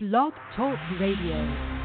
Blog Talk Radio.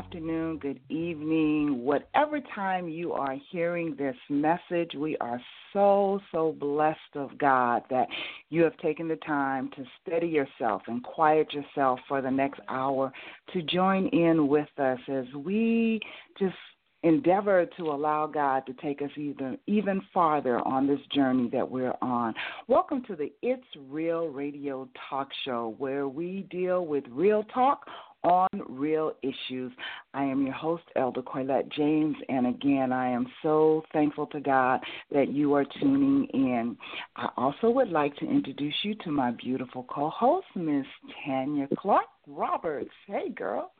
Afternoon, good evening. Whatever time you are hearing this message, we are so, so blessed of God that you have taken the time to steady yourself and quiet yourself for the next hour to join in with us as we just endeavor to allow God to take us even even farther on this journey that we're on. Welcome to the It's Real Radio Talk Show where we deal with real talk on real issues. I am your host, Elder Coylette James, and again, I am so thankful to God that you are tuning in. I also would like to introduce you to my beautiful co host, Miss Tanya Clark Roberts. Hey, girl.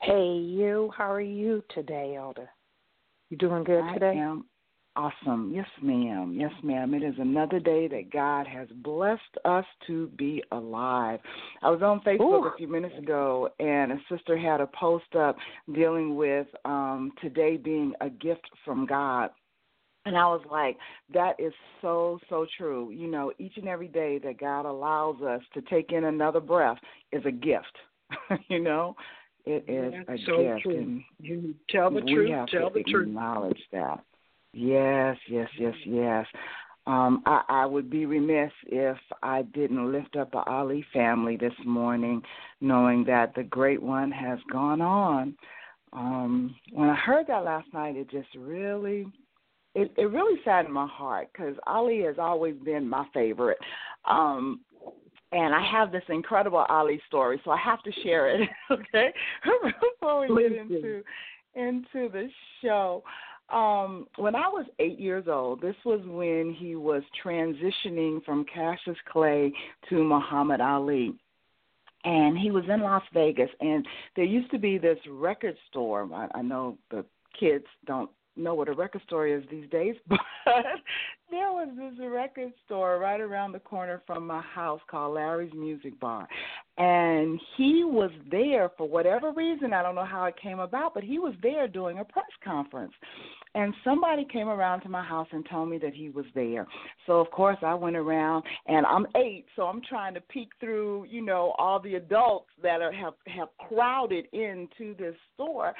Hey, you. How are you today, Elder? You doing good I today? am awesome. Yes, ma'am. Yes, ma'am. It is another day that God has blessed us to be alive. I was on Facebook Ooh. a few minutes ago, and a sister had a post up dealing with um, today being a gift from God. And I was like, that is so, so true. You know, each and every day that God allows us to take in another breath is a gift. you know, it is That's a so gift. true. And You tell the we truth. have Tell to the truth. acknowledge that. Yes, yes, yes, yes. Um, I, I would be remiss if I didn't lift up the Ali family this morning, knowing that the great one has gone on. Um, when I heard that last night, it just really, it, it really saddened my heart because Ali has always been my favorite. Um, and I have this incredible Ali story, so I have to share it, okay? Before we get Please into into the show. Um, when I was eight years old, this was when he was transitioning from Cassius Clay to Muhammad Ali. And he was in Las Vegas, and there used to be this record store. I, I know the kids don't know what a record store is these days, but there was this record store right around the corner from my house called Larry's Music Bar. And he was there for whatever reason. I don't know how it came about, but he was there doing a press conference. And somebody came around to my house and told me that he was there. So of course I went around and I'm eight, so I'm trying to peek through, you know, all the adults that are have have crowded into this store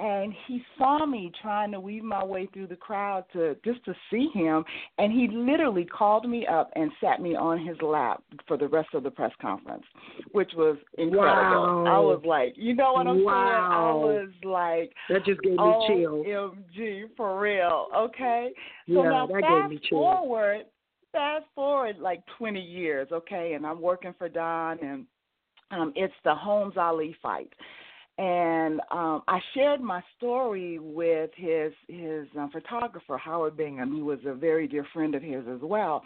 and he saw me trying to weave my way through the crowd to just to see him and he literally called me up and sat me on his lap for the rest of the press conference which was incredible Wow. i was like you know what i'm saying i was like That just gave me chills. OMG, for real. Okay. So Yeah, now that gave me chills. forward, fast forward like 20 years, okay, and I'm working for Don, and um, it's the Holmes Ali fight. And um, I shared my story with his his um, photographer Howard Bingham, who was a very dear friend of his as well.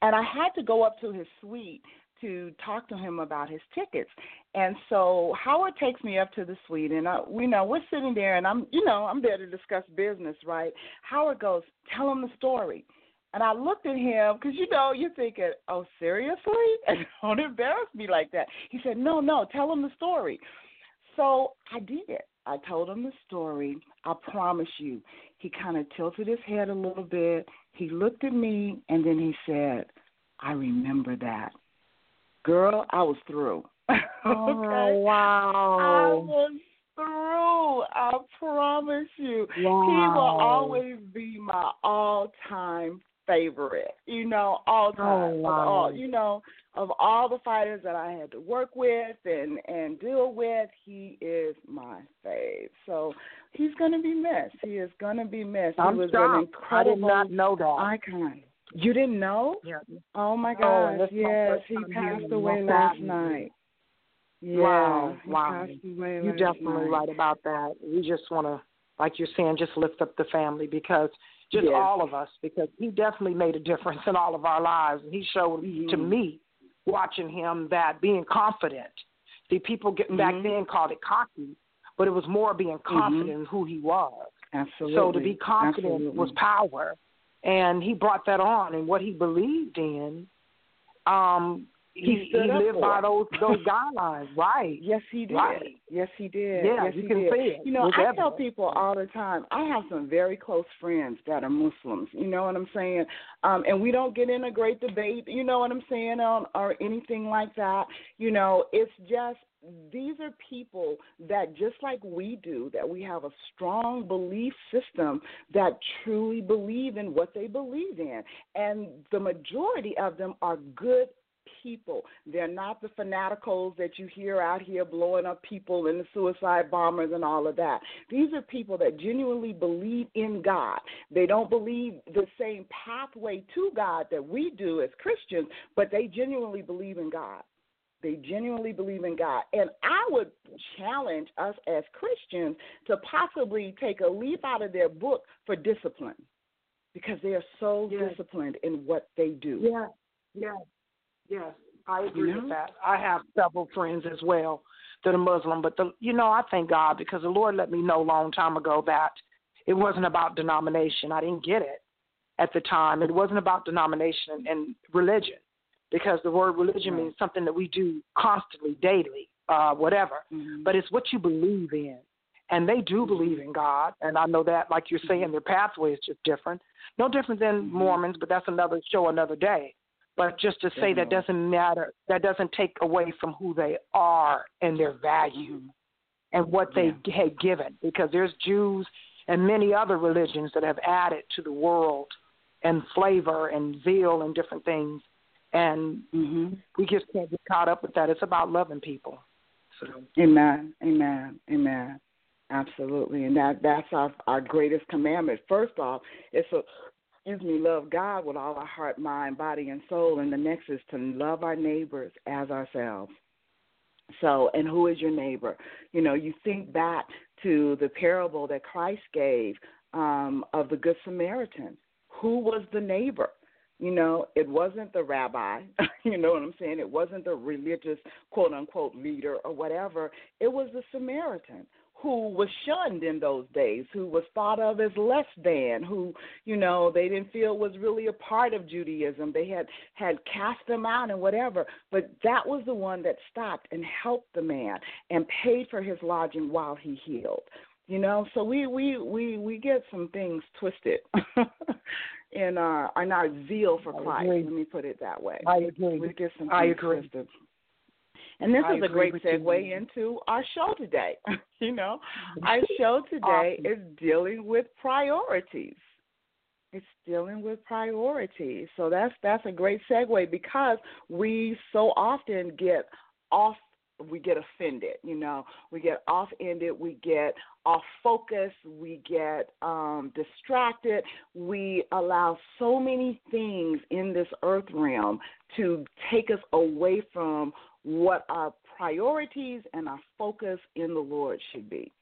And I had to go up to his suite to talk to him about his tickets. And so Howard takes me up to the suite, and I, we know we're sitting there, and I'm, you know, I'm there to discuss business, right? Howard goes, "Tell him the story." And I looked at him because you know you're thinking, "Oh, seriously?" And don't embarrass me like that. He said, "No, no, tell him the story." So I did. It. I told him the story. I promise you. He kind of tilted his head a little bit. He looked at me, and then he said, "I remember that." Girl, I was through. okay. Oh, wow. I was through. I promise you. Wow. He will always be my all time favorite. You know, all oh, time. Oh, wow. all, you know, of all the fighters that I had to work with and and deal with, he is my fave. So he's going to be missed. He is going to be missed. I'm he was shocked. an I did not know that. icon. You didn't know? yeah. Oh my Oh, gosh! my yes, he passed away last night. Yeah, Wow, wow. You're definitely night. right about that. We just want to, like you're saying, just lift up the family because just Yes. all of us, because he definitely made a difference in all of our lives. And he showed to Mhm. me, watching him, that being confident. See, people getting back Mhm. then called it cocky, but it was more being confident in who he was. Absolutely. So to be confident Absolutely. was power, and he brought that on. And what he believed in, um, He he, he lived by it. those those guidelines, right? Yes, he did. Right. Yes, he did. Yeah, yes, you he can did. see it. You know, I tell people all the time. I have some very close friends that are Muslims. You know what I'm saying? Um, and we don't get in a great debate. You know what I'm saying? On or anything like that. You know, it's just these are people that just like we do that we have a strong belief system that truly believe in what they believe in and the majority of them are good people. They're not the fanaticals that you hear out here blowing up people and the suicide bombers and all of that. These are people that genuinely believe in God. They don't believe the same pathway to God that we do as Christians, but they genuinely believe in God. They genuinely believe in God. And I would challenge us as Christians to possibly take a leaf out of their book for discipline because they are so Yes. disciplined in what they do. Yeah, yeah, yes. I agree You know? with that. I have several friends as well that are Muslim, but the you know I thank God because the Lord let me know a long time ago that it wasn't about denomination. I didn't get it at the time. It wasn't about denomination and, religion because the word religion Right. means something that we do constantly, daily, uh, whatever. Mhm. But it's what you believe in. And they do believe in God. And I know that, like you're saying, their pathway is just different. No different than Mhm. Mormons, but that's another show, another day. But just to say that doesn't matter, that doesn't take away from who they are and their value and what they had given. Because there's Jews and many other religions that have added to the world and flavor and zeal and different things. And Mhm. we just can't get caught up with that. It's about loving people. So Amen. Amen. Amen. Absolutely. And that that's our our greatest commandment. First off, it's a excuse me, love God with all our heart, mind, body, and soul. And the next is to love our neighbors as ourselves. So, and who is your neighbor? You know, you think back to the parable that Christ gave um, of the Good Samaritan. Who was the neighbor? You know, it wasn't the rabbi. you know what I'm saying? It wasn't the religious quote unquote leader or whatever. It was the Samaritan who was shunned in those days, who was thought of as less than, who, you know, they didn't feel was really a part of Judaism. They had had cast them out and whatever. But that was the one that stopped and helped the man and paid for his lodging while he healed. You know, so we we we we get some things twisted in our in our zeal for Christ. Let me put it that way. I agree. We get some I things agree. twisted. And this I is a great with you. segue into our show today. you know, our show today Awesome. is dealing with priorities. It's dealing with priorities. So that's that's a great segue because we so often get off we get offended, you know. We get off ended, we get off focus, we get um distracted. We allow so many things in this earth realm to take us away from what our priorities and our focus in the Lord should be.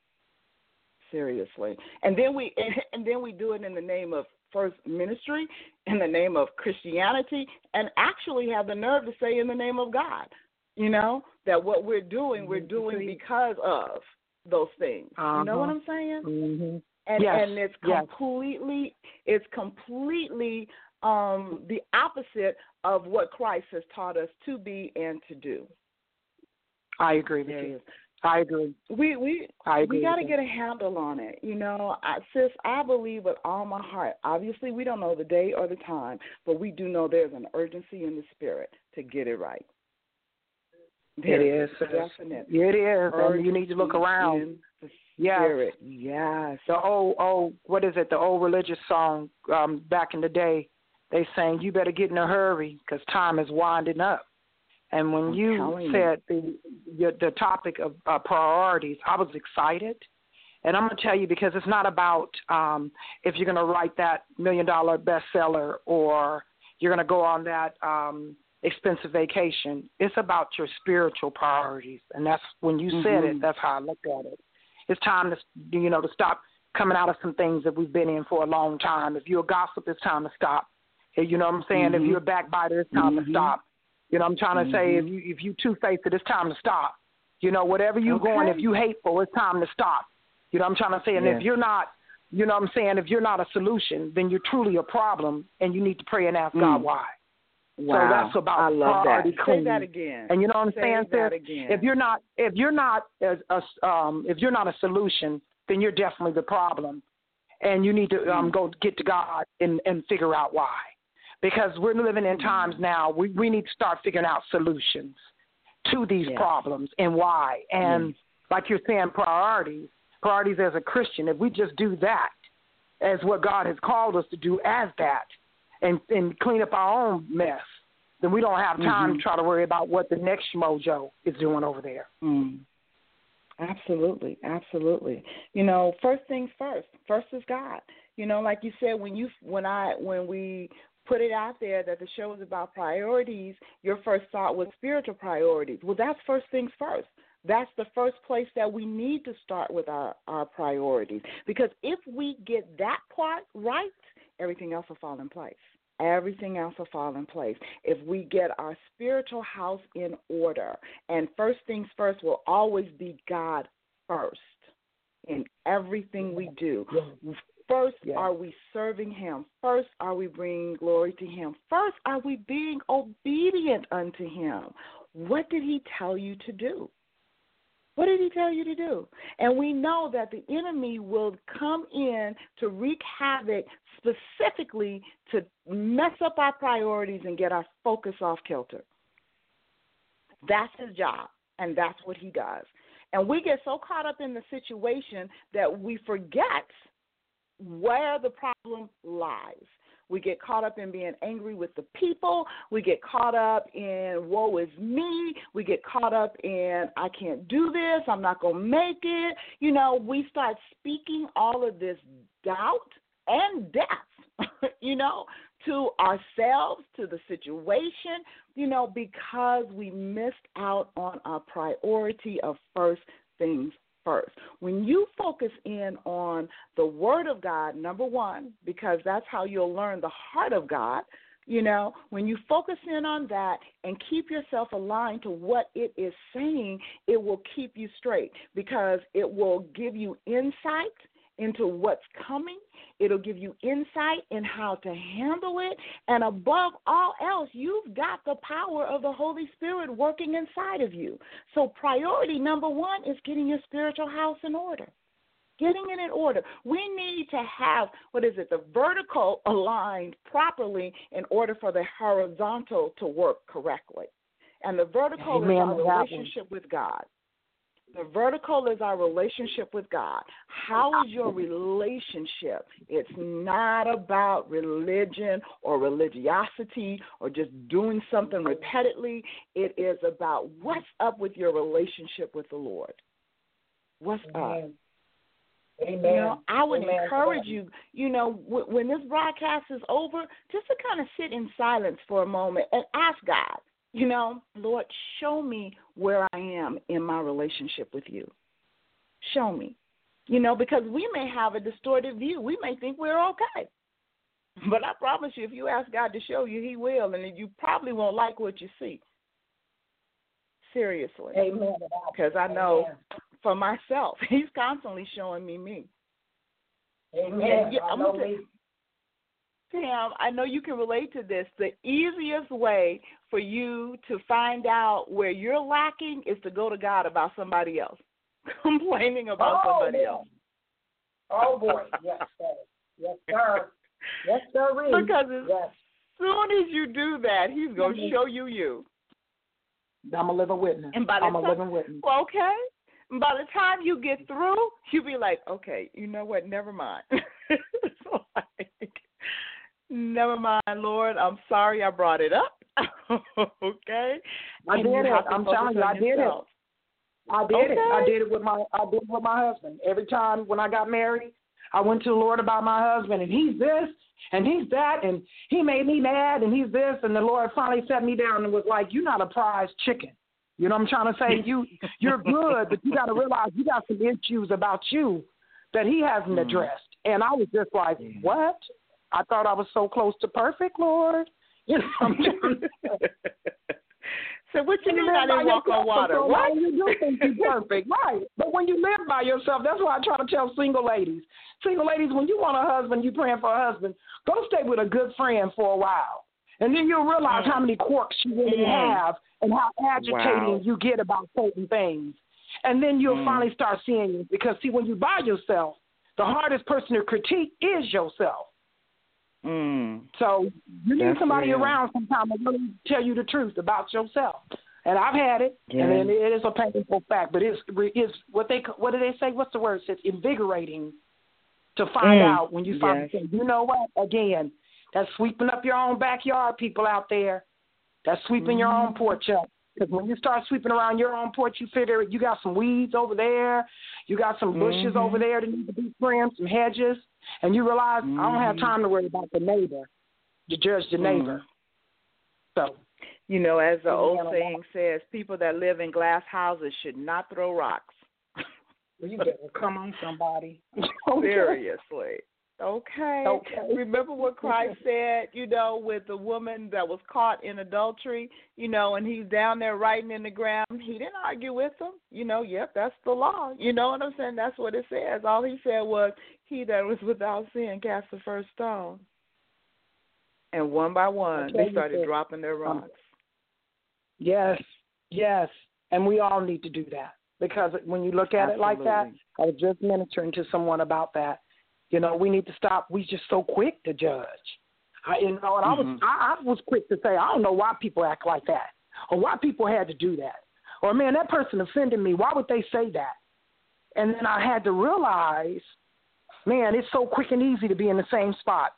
Seriously. And then we and then we do it in the name of first ministry, in the name of Christianity, and actually have the nerve to say in the name of God. You know, that what we're doing, we're doing because of those things. You know what Uh-huh. I'm saying? hmm and Yes, and it's yes. completely it's completely um the opposite of what Christ has taught us to be and to do. I agree with you. I agree. We we I agree. we got to get a handle on it. You know, I, sis, I believe with all my heart. Obviously, we don't know the day or the time, but we do know there's an urgency in the spirit to get it right. It There is. a definite It is. And you need to look around. Yes. spirit. Yes. The old, old, what is it? The old religious song um, back in the day. They saying you better get in a hurry because time is winding up. And when I'm you telling you. said the the topic of uh, priorities, I was excited. And I'm going to tell you because it's not about um, if you're going to write that million dollar bestseller or you're going to go on that um, expensive vacation. It's about your spiritual priorities, and that's when you said Mhm. it. That's how I looked at it. It's time to you know to stop coming out of some things that we've been in for a long time. If you're a gossip, it's time to stop. You know what I'm saying? If Mhm. you're a backbiter, it's time Mhm. to stop. You know, what I'm trying to say if Mhm. you if you two faced, it, it's time to stop. You know, whatever you Okay. going, if you hateful, it's time to stop. You know, what I'm trying to say, and if you're not, you know, what I'm saying, if you're not a solution, then you're truly a problem, and you need to pray and ask God Mm. why. Wow. that's about I love priority that. Say that again. And you know what I'm Say saying, that sis? again. If you're not, if you're not as a, um, if you're not a solution, then you're definitely the problem, and you need to Mm. um, go get to God and and figure out why, because we're living in times Mm. now. We we need to start figuring out solutions to these problems and why. And Yes. like you're saying, priorities, priorities as a Christian. If we just do that, as what God has called us to do, as that, and and clean up our own mess, then we don't have time Mhm. to try to worry about what the next mojo is doing over there. Mm. Absolutely, absolutely. You know, first things first. First is God. You know, like you said, when you when I when we put it out there that the show is about priorities, your first thought was spiritual priorities. Well, that's first things first. That's the first place that we need to start with our, our priorities. Because if we get that part right, everything else will fall in place. Everything else will fall in place. If we get our spiritual house in order, and first things first will always be God first in everything we do. First, Yeah. are we serving Him? First, are we bringing glory to Him? First, are we being obedient unto Him? What did He tell you to do? What did he tell you to do? And we know that the enemy will come in to wreak havoc specifically to mess up our priorities and get our focus off kilter. That's his job, and that's what he does. And we get so caught up in the situation that we forget where the problem lies. We get caught up in being angry with the people. We get caught up in woe is me. We get caught up in I can't do this. I'm not going to make it. You know, we start speaking all of this doubt and death, you know, to ourselves, to the situation, you know, because we missed out on our priority of first things first. When you focus in on the Word of God, number one, because that's how you'll learn the heart of God, you know, when you focus in on that and keep yourself aligned to what it is saying, it will keep you straight because it will give you insight into what's coming. It'll give you insight in how to handle it. And above all else, you've got the power of the Holy Spirit working inside of you. So, priority number one is getting your spiritual house in order. Getting it in order. We need to have, what is it, the vertical aligned properly in order for the horizontal to work correctly. And the vertical Amen is our to that one. relationship with God. The vertical is our relationship with God. How is your relationship? It's not about religion or religiosity or just doing something repeatedly. It is about what's up with your relationship with the Lord. What's up? Amen. You know, I would Amen encourage you, you know, w- when this broadcast is over, just to kind of sit in silence for a moment and ask God, you know, Lord, show me where I am in my relationship with you. Show me. You know, because we may have a distorted view. We may think we're okay. But I promise you, if you ask God to show you, He will, and you probably won't like what you see. Seriously. Amen. Because I know for myself, He's constantly showing me me. Amen. Yeah, yeah, I I'm know gonna. Sam, I know you can relate to this. The easiest way for you to find out where you're lacking is to go to God about somebody else, complaining about Oh, somebody yeah. else. Oh boy, yes, sir. Yes, sir. Yes, sir. Because as yes. soon as you do that, He's going to Mhm. show you you. I'm a living witness. And by the I'm a time- living witness. Well, okay. And by the time you get through, you'll be like, okay, you know what? Never mind. It's like, Never mind, Lord. I'm sorry I brought it up. okay. I And did it. I'm telling you, I did it. I did it. I did it with my I did it with my husband. Every time when I got married, I went to the Lord about my husband and he's this and he's that and he made me mad and he's this and the Lord finally set me down and was like, You're not a prize chicken. You know what I'm trying to say? You you're good, but you gotta realize you got some issues about you that he hasn't Mm. addressed. And I was just like, What? I thought I was so close to perfect, Lord. You know, I'm to so what you when mean I didn't walk on yourself water? so What? You do think you're perfect, right? But when you live by yourself, that's why I try to tell single ladies. Single ladies, when you want a husband, you praying for a husband. Go stay with a good friend for a while, and then you'll realize Mm. how many quirks you really Mm. have and how agitating Wow. you get about certain things. And then you'll Mm. finally start seeing it because see, when you by yourself, the hardest person to critique is yourself. Mm. So you need That's somebody real. around sometime to really tell you the truth about yourself. And I've had it, Yeah. and it is a painful fact. But it's it's what they what do they say? What's the word? It's invigorating to find Mm, out when you find yes. you know what? Again, that's sweeping up your own backyard, people out there. That's sweeping your own Mhm. porch up. Because when you start sweeping around your own porch, you figure you got some weeds over there, you got some bushes Mhm. over there that need to be trimmed, some hedges, and you realize I don't have Mhm. time to worry about the neighbor, to judge the neighbor. So You know, as the old saying says, people that live in glass houses should not throw rocks. well, you better come on somebody. Seriously. Okay. Okay. Remember what Christ said, you know, with the woman that was caught in adultery, you know, and he's down there writing in the ground. He didn't argue with them. You know, yep, that's the law. You know what I'm saying? That's what it says. All he said was, He that was without sin cast the first stone. And one by one, That's they started dropping their rocks. Yes, yes, and we all need to do that because when you look at it like that, I was just ministering to someone about that. You know, we need to stop. We just so quick to judge. I, you know, and I was Mhm. I, I was quick to say I don't know why people act like that or why people had to do that or man that person offended me. Why would they say that? And then I had to realize, man, it's so quick and easy to be in the same spot.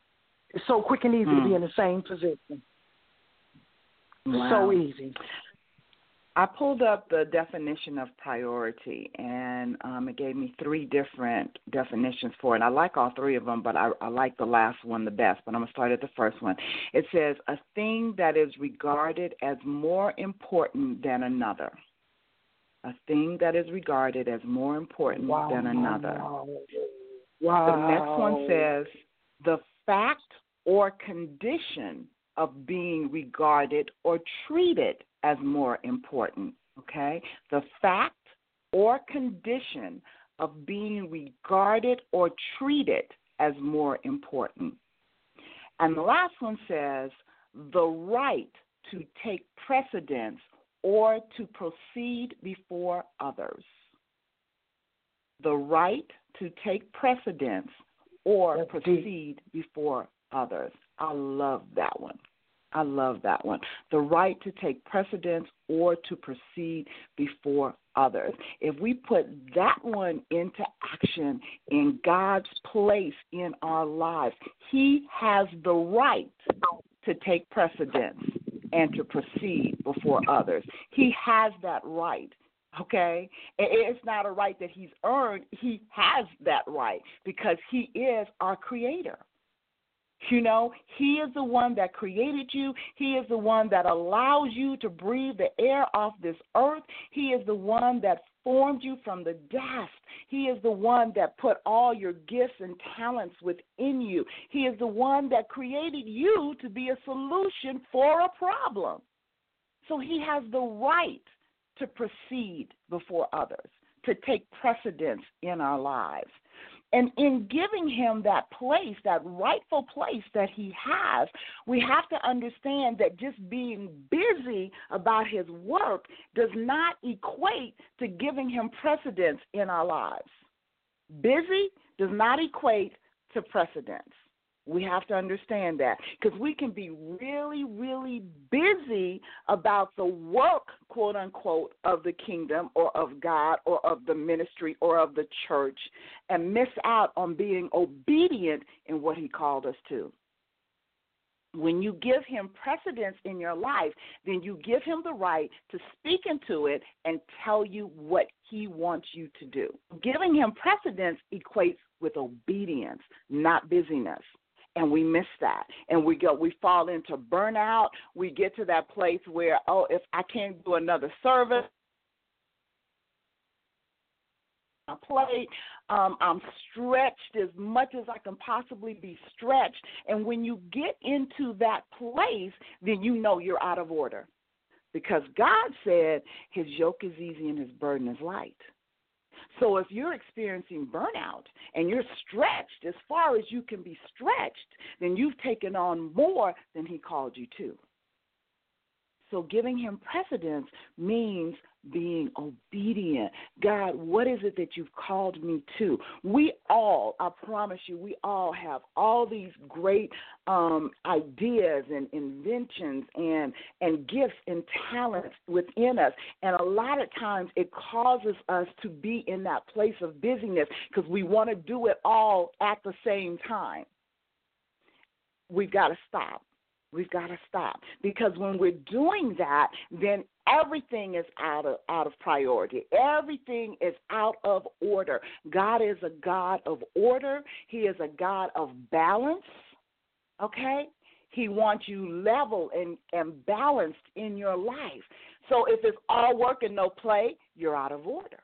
It's so quick and easy to be Mm. in the same position. Wow. So easy. I pulled up the definition of priority, and um, it gave me three different definitions for it. I like all three of them, but I, I like the last one the best. But I'm going to start at the first one. It says, a thing that is regarded as more important than another. A thing that is regarded as more important Wow. than another. Wow. The next one says the fact or condition of being regarded or treated as more important. Okay? The fact or condition of being regarded or treated as more important. And the last one says the right to take precedence or to proceed before others. The right to take precedence or That's deep. proceed before others. I love that one. I love that one. The right to take precedence or to proceed before others. If we put that one into action in God's place in our lives, He has the right to take precedence and to proceed before others. He has that right. Okay? It's not a right that he's earned. He has that right because he is our creator. You know, He is the one that created you. He is the one that allows you to breathe the air off this earth. He is the one that formed you from the dust. He is the one that put all your gifts and talents within you. He is the one that created you to be a solution for a problem. So He has the right to proceed before others, to take precedence in our lives. And in giving him that place, that rightful place that he has, we have to understand that just being busy about his work does not equate to giving him precedence in our lives. Busy does not equate to precedence. We have to understand that because we can be really, really busy about the work, quote unquote, of the kingdom or of God or of the ministry or of the church and miss out on being obedient in what He called us to. when you give him precedence in your life, then you give him the right to speak into it and tell you what he wants you to do. Giving him precedence equates with obedience, not busyness. And we miss that. And we go we fall into burnout. We get to that place where, oh, if I can't do another service, my plate. Um, I'm stretched as much as I can possibly be stretched. And when you get into that place, then you know you're out of order. Because God said his yoke is easy and his burden is light. So if you're experiencing burnout and you're stretched as far as you can be stretched, then you've taken on more than he called you to. So giving him precedence means being obedient. God, what is it that you've called me to? We all, I promise you, we all have all these great um, ideas and inventions and and gifts and talents within us, and a lot of times it causes us to be in that place of busyness because we want to do it all at the same time. We've got to stop We've got to stop because when we're doing that, then everything is out of out of priority. Everything is out of order. God is a God of order. He is a God of balance. Okay? He wants you level and, and balanced in your life. So if it's all work and no play, you're out of order.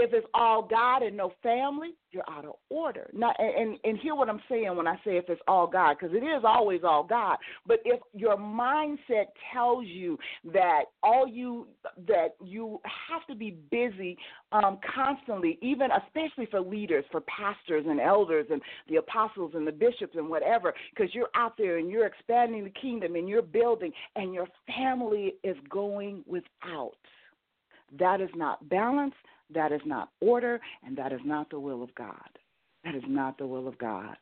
If it's all God and no family, you're out of order. Now, and, and hear what I'm saying when I say if it's all God, because it is always all God. But if your mindset tells you that all you that you have to be busy um, constantly, even especially for leaders, for pastors and elders and the apostles and the bishops and whatever, because you're out there and you're expanding the kingdom and you're building, and your family is going without. That is not balance that is not order, and that is not the will of God. That is not the will of God.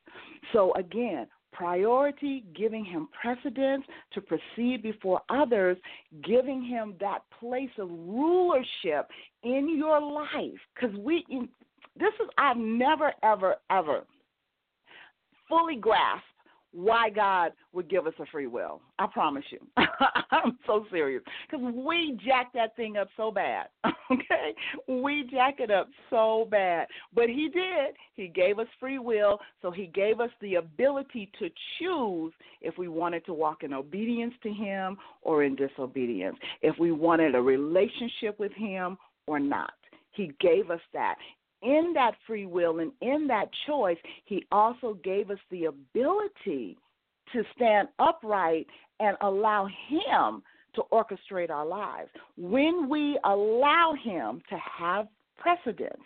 So, again, priority, giving him precedence to proceed before others, giving him that place of rulership in your life. Because we, this is, I've never, ever, ever fully grasped why God would give us a free will. I promise you. I'm so serious. Because we jack that thing up so bad. Okay? We jack it up so bad. But He did. He gave us free will. So He gave us the ability to choose if we wanted to walk in obedience to Him or in disobedience, if we wanted a relationship with Him or not. He gave us that in that free will and in that choice, He also gave us the ability to stand upright and allow Him to orchestrate our lives. When we allow Him to have precedence,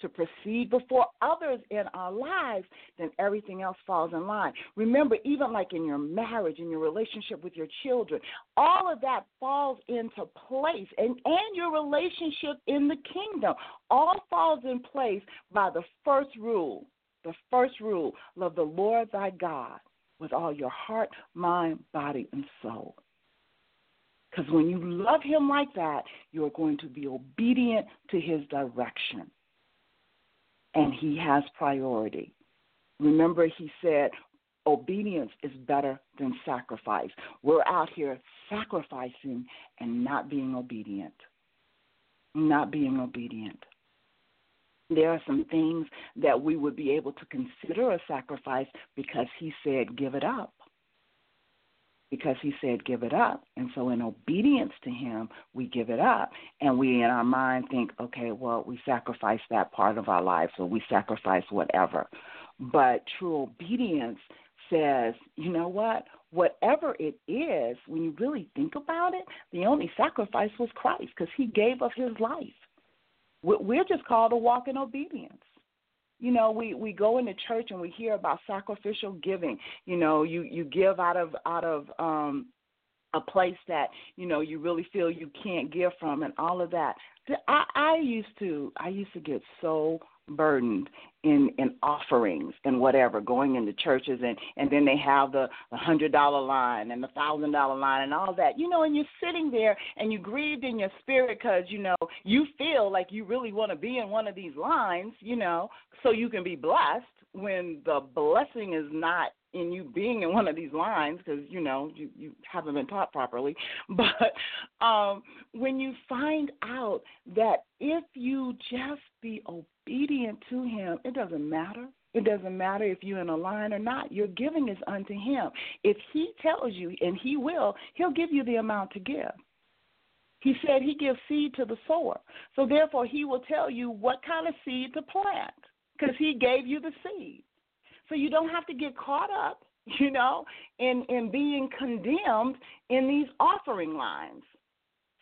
to proceed before others in our lives, then everything else falls in line. Remember, even like in your marriage, in your relationship with your children, all of that falls into place. And, and your relationship in the kingdom all falls in place by the first rule. The first rule love the Lord thy God with all your heart, mind, body, and soul. Because when you love him like that, you're going to be obedient to his direction and he has priority. Remember, he said, obedience is better than sacrifice. We're out here sacrificing and not being obedient. Not being obedient. There are some things that we would be able to consider a sacrifice because he said, give it up because he said, give it up. And so, in obedience to him, we give it up. And we, in our mind, think, okay, well, we sacrifice that part of our life, so we sacrifice whatever. But true obedience says, you know what? Whatever it is, when you really think about it, the only sacrifice was Christ because he gave of his life. We're just called to walk in obedience you know we we go into church and we hear about sacrificial giving. You know you you give out of out of um a place that you know you really feel you can't give from and all of that. I i used to i used to get so burdened in in offerings and whatever going into churches and and then they have the hundred dollar line and the thousand dollar line and all that you know and you're sitting there and you grieved in your spirit because you know you feel like you really want to be in one of these lines you know so you can be blessed when the blessing is not in you being in one of these lines because you know you you haven't been taught properly. But um when you find out that if you just be obedient to him it doesn't matter it doesn't matter if you're in a line or not. Your giving is unto him. If he tells you, and he will, he'll give you the amount to give. He said he gives seed to the sower. So therefore, he will tell you what kind of seed to plant because he gave you the seed. So you don't have to get caught up, you know, in, in being condemned in these offering lines.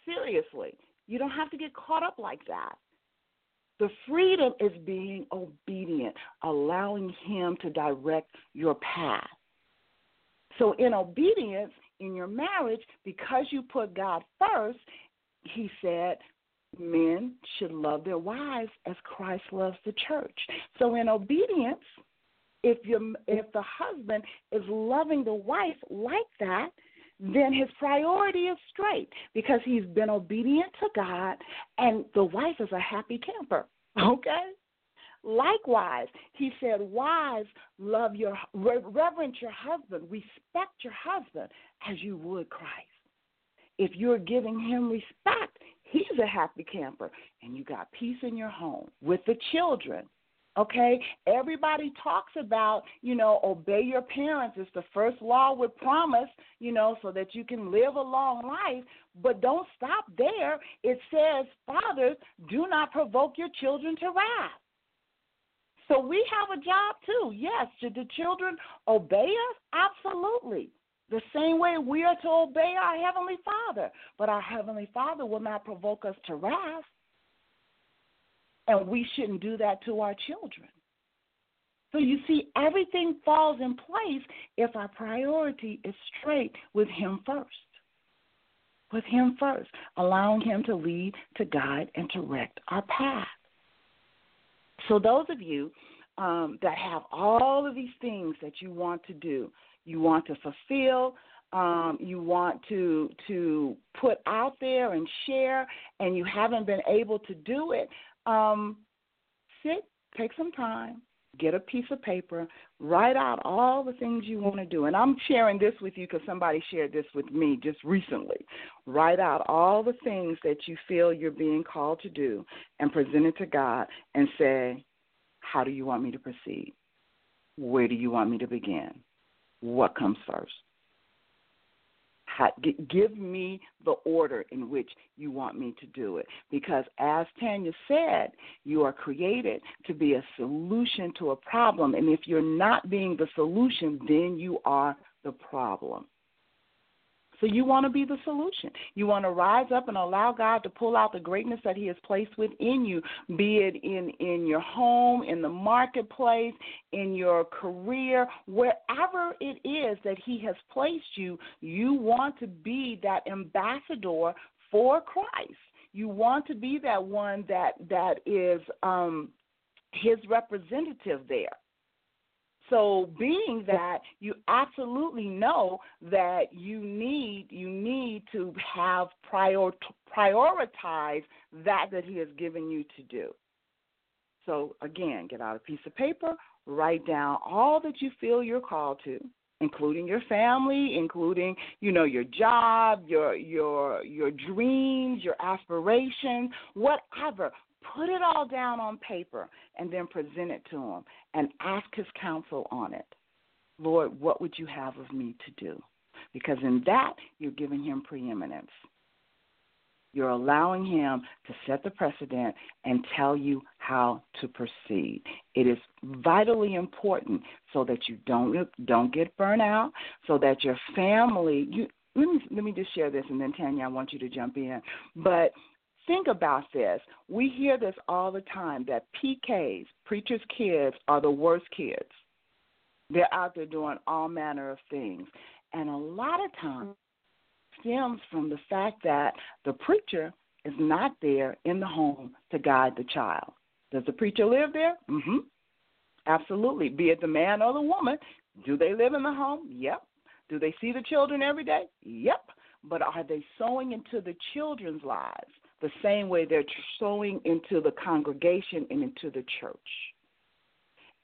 Seriously. You don't have to get caught up like that. The freedom is being obedient, allowing Him to direct your path. So, in obedience in your marriage, because you put God first, He said, men should love their wives as Christ loves the church. So, in obedience, if you if the husband is loving the wife like that, then his priority is straight because he's been obedient to God and the wife is a happy camper. Okay? Likewise, he said, Wives, love your, reverence your husband, respect your husband as you would Christ. If you're giving him respect, he's a happy camper and you got peace in your home with the children. Okay, everybody talks about, you know, obey your parents. It's the first law with promise, you know, so that you can live a long life. But don't stop there. It says, fathers, do not provoke your children to wrath. So we have a job too. Yes, should the children obey us? Absolutely. The same way we are to obey our Heavenly Father. But our Heavenly Father will not provoke us to wrath. And we shouldn't do that to our children. So you see, everything falls in place if our priority is straight with Him first. With Him first, allowing Him to lead, to guide, and direct our path. So, those of you um, that have all of these things that you want to do, you want to fulfill, um, you want to to put out there and share, and you haven't been able to do it, um, sit, take some time, get a piece of paper, write out all the things you want to do. And I'm sharing this with you because somebody shared this with me just recently. Write out all the things that you feel you're being called to do and present it to God and say, How do you want me to proceed? Where do you want me to begin? What comes first? Give me the order in which you want me to do it. Because as Tanya said, you are created to be a solution to a problem. And if you're not being the solution, then you are the problem. So you want to be the solution. You want to rise up and allow God to pull out the greatness that He has placed within you, be it in, in your home, in the marketplace, in your career, wherever it is that He has placed you, you want to be that ambassador for Christ. You want to be that one that that is um, His representative there. So being that you absolutely know that you need you need to have prior prioritize that that he has given you to do. So again, get out a piece of paper, write down all that you feel you're called to, including your family, including, you know, your job, your your your dreams, your aspirations, whatever. Put it all down on paper and then present it to him and ask his counsel on it. Lord, what would you have of me to do? Because in that, you're giving him preeminence. You're allowing him to set the precedent and tell you how to proceed. It is vitally important so that you don't don't get burnt out, so that your family you let me let me just share this and then Tanya I want you to jump in. But Think about this. We hear this all the time that PKs, preachers' kids, are the worst kids. They're out there doing all manner of things. And a lot of times stems from the fact that the preacher is not there in the home to guide the child. Does the preacher live there? Mm-hmm. Absolutely. Be it the man or the woman. Do they live in the home? Yep. Do they see the children every day? Yep. But are they sowing into the children's lives? The same way they're sowing into the congregation and into the church.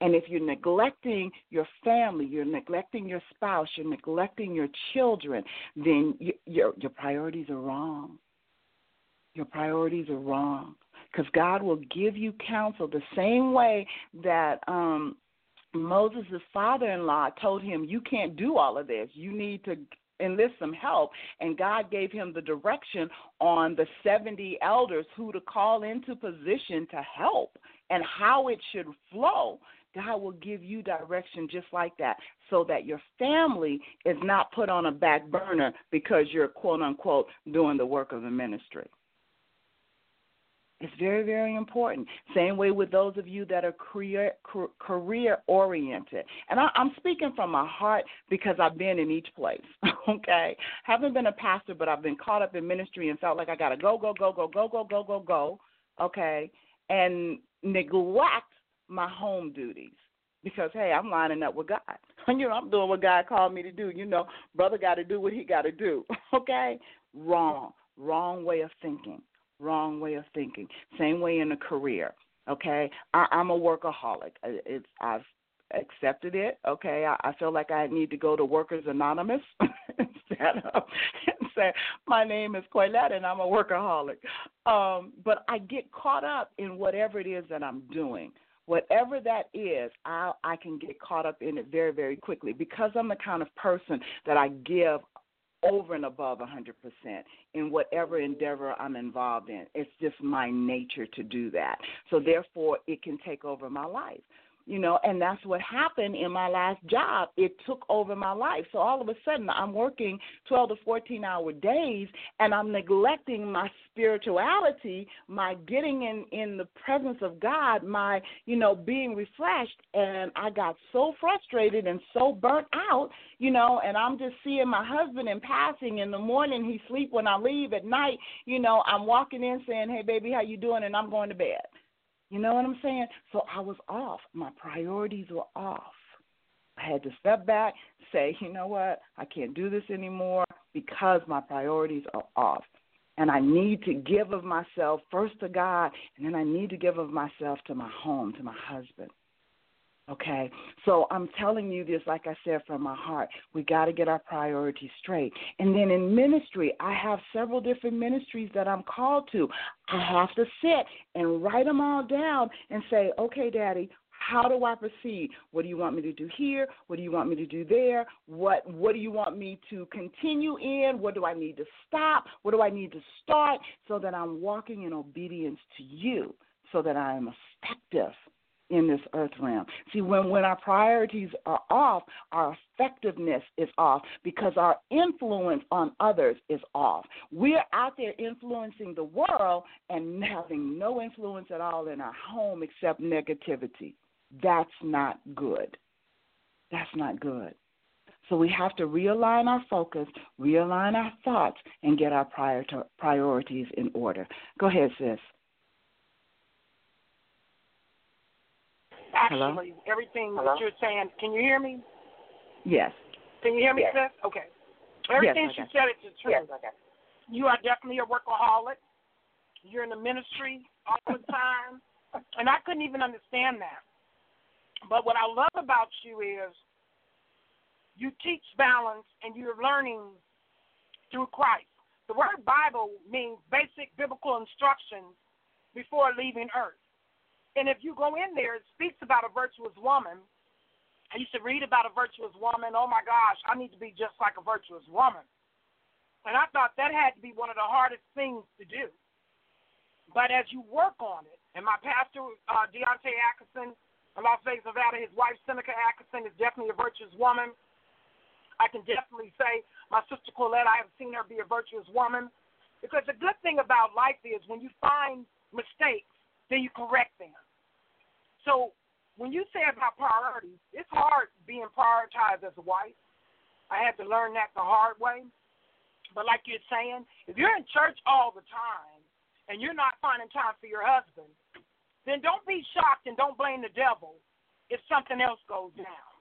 And if you're neglecting your family, you're neglecting your spouse, you're neglecting your children, then you, your your priorities are wrong. Your priorities are wrong because God will give you counsel the same way that um Moses' father-in-law told him, "You can't do all of this. You need to enlist some help." And God gave him the direction on the 70 elders who to call into position to help and how it should flow. God will give you direction just like that so that your family is not put on a back burner because you're quote unquote doing the work of the ministry. It's very, very important. Same way with those of you that are career career oriented. And I, I'm speaking from my heart because I've been in each place. Okay, haven't been a pastor, but I've been caught up in ministry and felt like I got to go, go, go, go, go, go, go, go, go. Okay, and neglect my home duties because hey, I'm lining up with God. You know, I'm doing what God called me to do. You know, brother got to do what he got to do. Okay, wrong, wrong way of thinking wrong way of thinking. Same way in a career. Okay, I, I'm a workaholic. It's I've accepted it. Okay, I, I feel like I need to go to Workers Anonymous instead of and say my name is Colette and I'm a workaholic. Um, but I get caught up in whatever it is that I'm doing. Whatever that is, I I can get caught up in it very very quickly because I'm the kind of person that I give over and above 100% in whatever endeavor I'm involved in. It's just my nature to do that. So, therefore, it can take over my life you know, and that's what happened in my last job. It took over my life. So all of a sudden, I'm working 12 to 14 hour days, and I'm neglecting my spirituality, my getting in in the presence of God, my you know being refreshed. And I got so frustrated and so burnt out, you know, and I'm just seeing my husband in passing in the morning. He sleep when I leave at night. You know, I'm walking in saying, "Hey, baby, how you doing?" And I'm going to bed. You know what I'm saying? So I was off. My priorities were off. I had to step back, say, you know what? I can't do this anymore because my priorities are off. And I need to give of myself first to God, and then I need to give of myself to my home, to my husband. Okay, so I'm telling you this, like I said, from my heart. We got to get our priorities straight. And then in ministry, I have several different ministries that I'm called to. I have to sit and write them all down and say, okay, Daddy, how do I proceed? What do you want me to do here? What do you want me to do there? What What do you want me to continue in? What do I need to stop? What do I need to start? So that I'm walking in obedience to you, so that I am effective in this earth realm. See, when, when our priorities are off, our effectiveness is off because our influence on others is off. We're out there influencing the world and having no influence at all in our home except negativity. That's not good. That's not good. So we have to realign our focus, realign our thoughts, and get our prior priorities in order. Go ahead, sis. Actually, Hello? everything Hello? that you're saying, can you hear me? Yes. Can you hear me, yes. sis? Okay. Everything yes, she said is the truth. Yes, you are definitely a workaholic. You're in the ministry all the time. and I couldn't even understand that. But what I love about you is you teach balance and you're learning through Christ. The word Bible means basic biblical instructions before leaving earth. And if you go in there, it speaks about a virtuous woman. I used to read about a virtuous woman. Oh my gosh, I need to be just like a virtuous woman. And I thought that had to be one of the hardest things to do. But as you work on it, and my pastor, uh, Deontay Atkinson, in Las Vegas, Nevada, his wife, Seneca Atkinson, is definitely a virtuous woman. I can definitely say my sister Colette, I have seen her be a virtuous woman. Because the good thing about life is when you find mistakes, then you correct them. So when you say about priorities, it's hard being prioritized as a wife. I had to learn that the hard way. But like you're saying, if you're in church all the time and you're not finding time for your husband, then don't be shocked and don't blame the devil if something else goes down.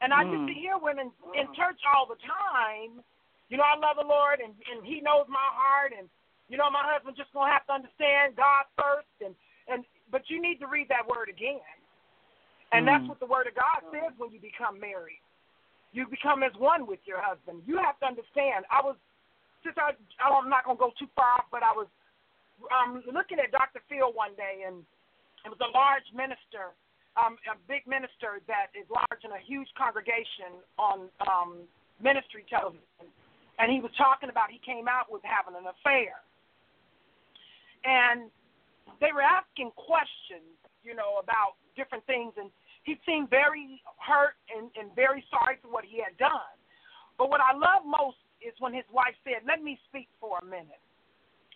And I mm. used to hear women in church all the time, you know, I love the Lord and, and he knows my heart and you know, my husband just gonna have to understand God first, and and but you need to read that word again. And that's Mm. what the Word of God says when you become married. You become as one with your husband. You have to understand. I was, since I, I'm not going to go too far off, but I was um, looking at Dr. Phil one day, and it was a large minister, um, a big minister that is large in a huge congregation on um, ministry television. And he was talking about he came out with having an affair. And they were asking questions, you know, about different things. And he seemed very hurt and, and very sorry for what he had done. But what I love most is when his wife said, Let me speak for a minute.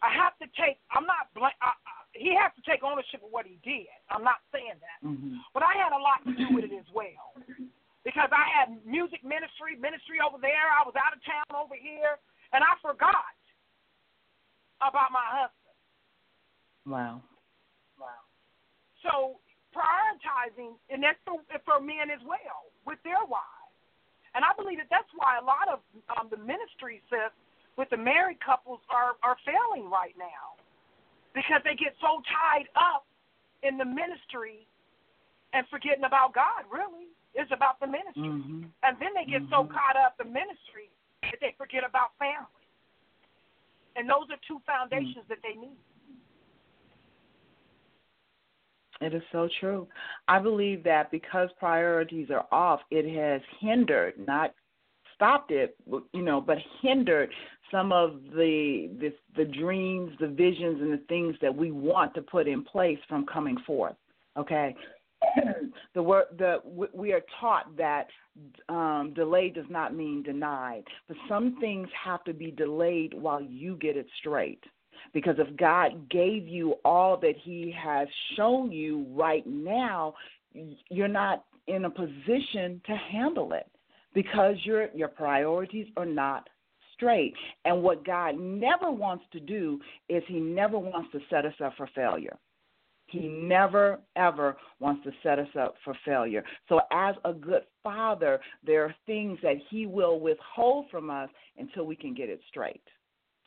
I have to take, I'm not, bl- I, I, he has to take ownership of what he did. I'm not saying that. Mhm. But I had a lot to do with it as well. Because I had music ministry, ministry over there. I was out of town over here. And I forgot about my husband. Wow. Wow. So prioritizing, and that's for, for men as well, with their wives. And I believe that that's why a lot of um, the ministries sis, with the married couples are, are failing right now. Because they get so tied up in the ministry and forgetting about God, really. It's about the ministry. Mhm. And then they get so Mhm. caught up in ministry that they forget about family. And those are two foundations that they need. It is so true. I believe that because priorities are off, it has hindered, not stopped it, you know, but hindered some of the the, the dreams, the visions, and the things that we want to put in place from coming forth. Okay, the word the we are taught that um, delay does not mean denied, but some things have to be delayed while you get it straight. Because if God gave you all that He has shown you right now, you're not in a position to handle it because your your priorities are not straight. And what God never wants to do is He never wants to set us up for failure. He never, ever wants to set us up for failure. So, as a good father, there are things that he will withhold from us until we can get it straight,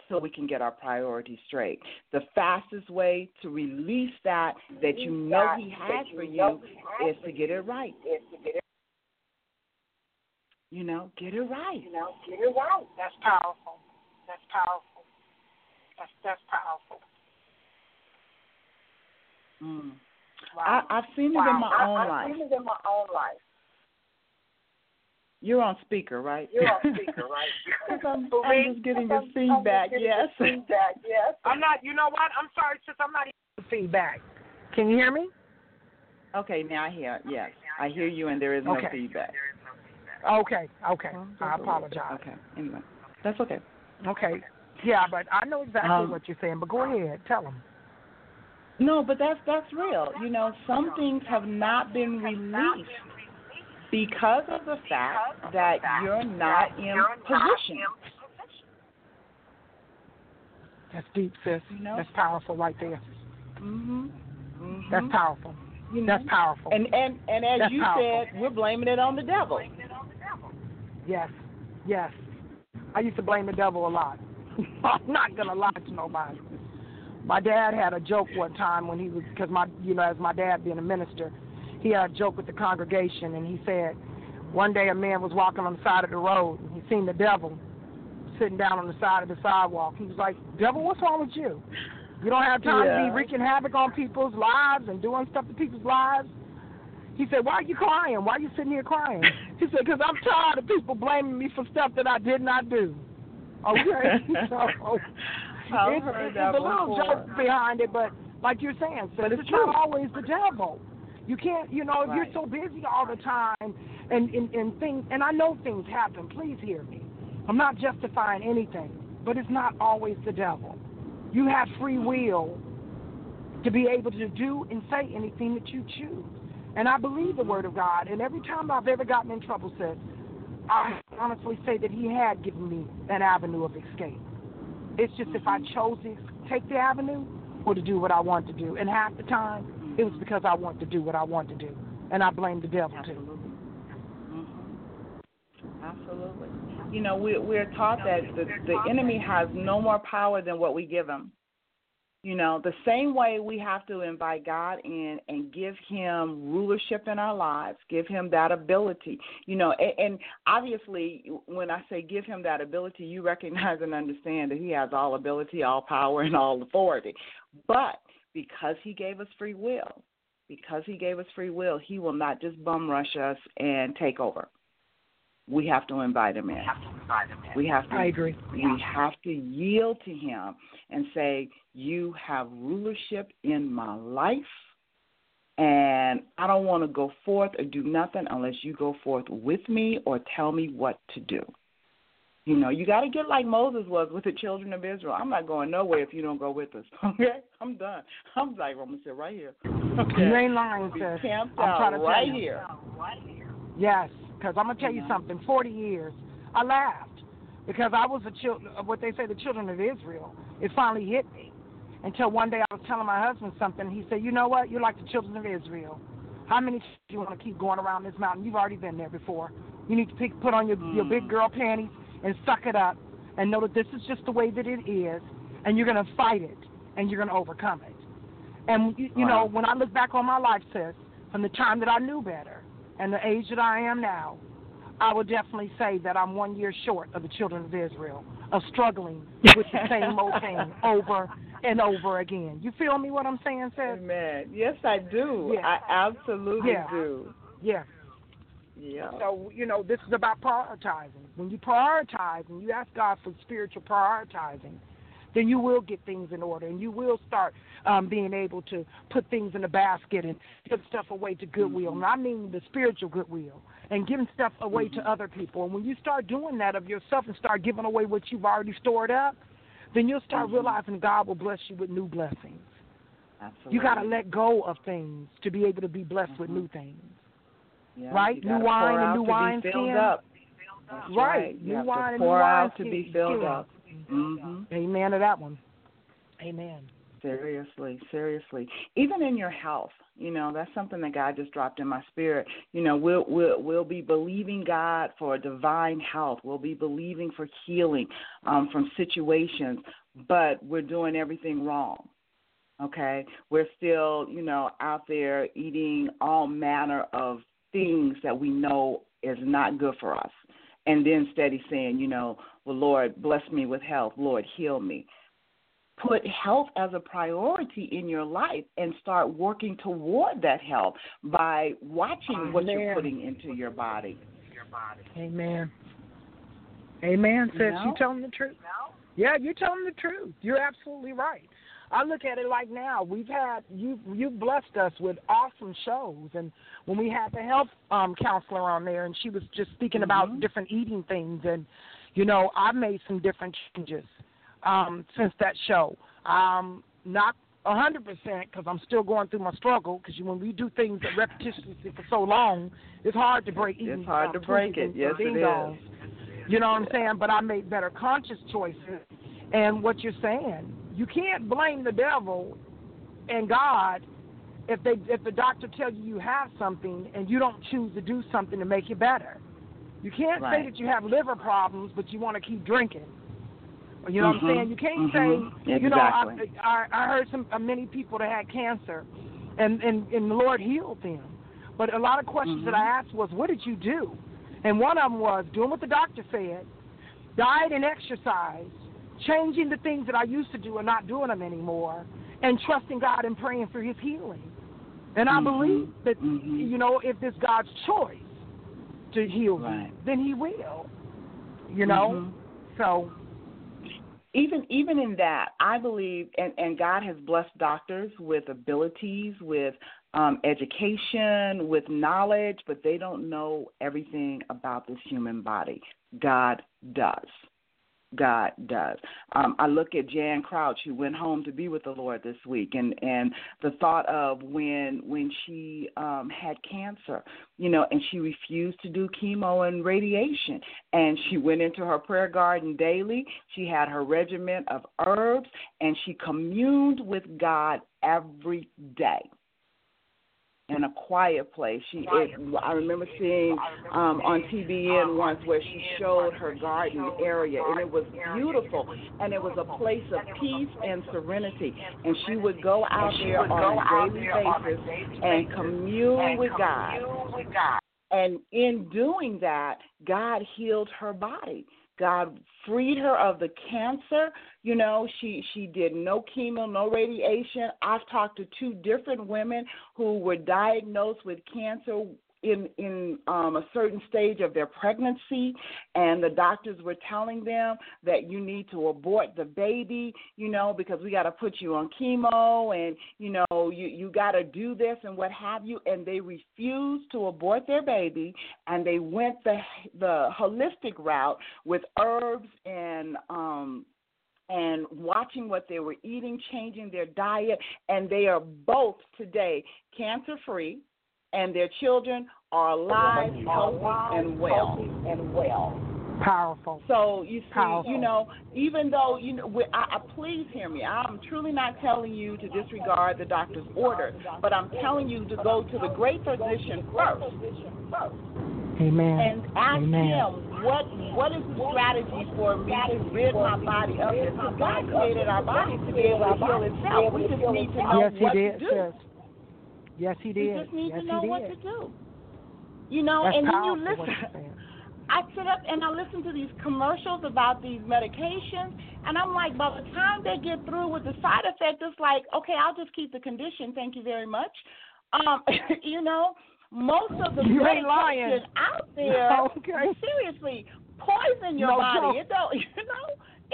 so we can get our priorities straight. The fastest way to release that that you know he has for you is to get it right. You know, get it right. You know, get it right. That's powerful. That's powerful. That's that's powerful. Mm. Wow. I, I've seen it wow. in my I, own I've life. seen it in my own life. You're on speaker, right? You're on speaker, right? Because I'm, For I'm just getting I'm- your feedback. Getting yes. your Feedback, yes. I'm not. You know what? I'm sorry, sis. I'm not even feedback. Can you hear me? Okay, now I hear. Yes, I hear you, and there is no Okay. feedback. Okay. Okay. Well, I just bit. apologize. Okay. Anyway, that's okay. Okay. Yeah, but I know exactly Um, what you're saying. But go ahead, tell them. No, but that's that's real. You know, some things have not been released because of the fact that you're not in position. That's deep, sis. You know? That's powerful right there. Mhm. That's Mhm. powerful. You know? That's powerful. And and and as That's you powerful. said, we're blaming it on the devil. Yes, yes. I used to blame the devil a lot. I'm not gonna lie to nobody. My dad had a joke one time when he was, because my, you know, as my dad being a minister, he had a joke with the congregation, and he said, one day a man was walking on the side of the road, and he seen the devil sitting down on the side of the sidewalk. He was like, "Devil, what's wrong with you? You don't have time to be wreaking havoc on people's lives and doing stuff to people's lives." He said, "Why are you crying? Why are you sitting here crying?" He said, "Because I'm tired of people blaming me for stuff that I did not do." Okay, so I've it's, heard it's that a little before. joke behind it, but like you're saying, so But it's, it's not always the devil. You can't, you know, if Right. you're so busy all the time and, and and things, and I know things happen. Please hear me. I'm not justifying anything, but it's not always the devil. You have free will to be able to do and say anything that you choose. And I believe the word of God. And every time I've ever gotten in trouble, sis, I honestly say that He had given me an avenue of escape. It's just if I mm-hmm. chose to take the avenue or to do what I want to do. And half the time, it was because I want to do what I want to do. And I blame the devil too. Absolutely. Mhm. Absolutely. You know, we we're taught that the the enemy has no more power than what we give him. You know, the same way we have to invite God in and give Him rulership in our lives, give Him that ability. You know, and, and obviously, when I say give Him that ability, you recognize and understand that He has all ability, all power, and all authority. But because He gave us free will, because He gave us free will, He will not just bum rush us and take over. We have to invite Him in. We have to. I agree. We have to yield to Him and say, You have rulership in my life, and I don't want to go forth or do nothing unless you go forth with me or tell me what to do. You know, you got to get like Moses was with the children of Israel. I'm not going nowhere if you don't go with us. Okay, I'm done. I'm like, I'm gonna sit right here. Okay, You ain't lying, sis. I'm trying to right tell you. Right here. Yes, because I'm gonna tell you Mhm. something. Forty years, I laughed because I was a child. What they say, the children of Israel. It finally hit me until one day I was telling my husband something. He said, "You know what? You're like the children of Israel. How many do you want to keep going around this mountain? You've already been there before. You need to pick, put on your your big Mm. girl panties and suck it up, and know that this is just the way that it is, and you're gonna fight it, and you're gonna overcome it." And you, you know, when I look back on my life, sis, from the time that I knew better and the age that I am now, I would definitely say that I'm one year short of the children of Israel of struggling with the same old thing over and over again. You feel me? What I'm saying, sis? Amen. Yes, I do. Yeah. I absolutely Yeah. do. Yeah. Yeah. So you know, this is about prioritizing. When you prioritize and you ask God for spiritual prioritizing, then you will get things in order, and you will start um, being able to put things in a basket and give stuff away to goodwill. And I mean the spiritual goodwill, and giving stuff away to other people. And when you start doing that of yourself and start giving away what you've already stored up, then you'll start Mhm. realizing God will bless you with new blessings. Absolutely. You got to let go of things to be able to be blessed with new things. Yeah, right? New wine and new wine filled skin. up. That's Right. New wine and new wine to be filled up. Mhm. Amen to that one. Amen. Seriously, seriously. Even in your health, you know, that's something that God just dropped in my spirit. You know, we'll we'll we'll be believing God for divine health. We'll be believing for healing um, from situations, but we're doing everything wrong. Okay, we're still, you know, out there eating all manner of things that we know is not good for us, and then steady saying, you know, well, Lord, bless me with health. Lord, heal me put health as a priority in your life and start working toward that health by watching what you're putting into your body. Amen. Amen, Says, You know? You telling the truth. Yeah, you're telling the truth. You're absolutely right. I look at it like now. We've had you you've blessed us with awesome shows and when we had the health um counselor on there and she was just speaking about Mhm. different eating things and you know, I've made some different changes um since that show. Um not a hundred percent because I'm still going through my struggle. Because when we do things repetitiously for so long, it's hard to break. It's hard to break it. Yes, it is. You know what I'm saying? But I made better conscious choices. And what you're saying, you can't blame the devil and God if they if the doctor tells you you have something and you don't choose to do something to make it better. You can't Right. say that you have liver problems, but you want to keep drinking. You know what I'm Mhm. saying? You can't Mhm. say, you know, I, I I heard some uh, many people that had cancer, and and and the Lord healed them. But a lot of questions that I Mhm. asked was, what did you do? And one of them was doing what the doctor said, diet and exercise, changing the things that I used to do and not doing them anymore, and trusting God and praying for His healing. And I Mhm. believe that Mhm. you know if it's God's choice to heal Right. you, then He will. You know, Mhm. so even even in that, I believe, and and God has blessed doctors with abilities, with um, education, with knowledge, but they don't know everything about this human body. God does. God does. Um, I look at Jan Crouch, who went home to be with the Lord this week, and and the thought of when when she um, had cancer, you know, and she refused to do chemo and radiation, and she went into her prayer garden daily. She had her regimen of herbs, and she communed with God every day. In a quiet place. She, it, I remember seeing um, on TBN once where she showed her garden area, and it was beautiful, and it was a place of peace and serenity. And she would go out there on a daily basis and commune with God. And in doing that, God healed her body. God freed her of the cancer. You know, she she did no chemo, no radiation. I've talked to two different women who were diagnosed with cancer in in um, a certain stage of their pregnancy, and the doctors were telling them that you need to abort the baby, you know, because we got to put you on chemo, and you know you you got to do this and what have you, and they refused to abort their baby, and they went the the holistic route with herbs and um and watching what they were eating, changing their diet, and they are both today cancer free and their children are alive, healthy, and well. And well. Powerful. So you see, Powerful. you know, even though you know, we, I, I, please hear me. I'm truly not telling you to disregard the doctor's order, but I'm telling you to go to the great physician first Amen. and ask Amen. him what what is the strategy for me to rid my body of this. Because God created our bodies to be able to heal itself. We just need to know Yes, he what did, to do. sis. Yes, he did. You just need yes, to know what to do. You know, That's and then you listen. I sit up and I listen to these commercials about these medications, and I'm like, by the time they get through with the side effect, it's like, okay, I'll just keep the condition. Thank you very much. Um, you know, most of the You medication out there, Okay. seriously, poison your No body. joke. It don't, you know,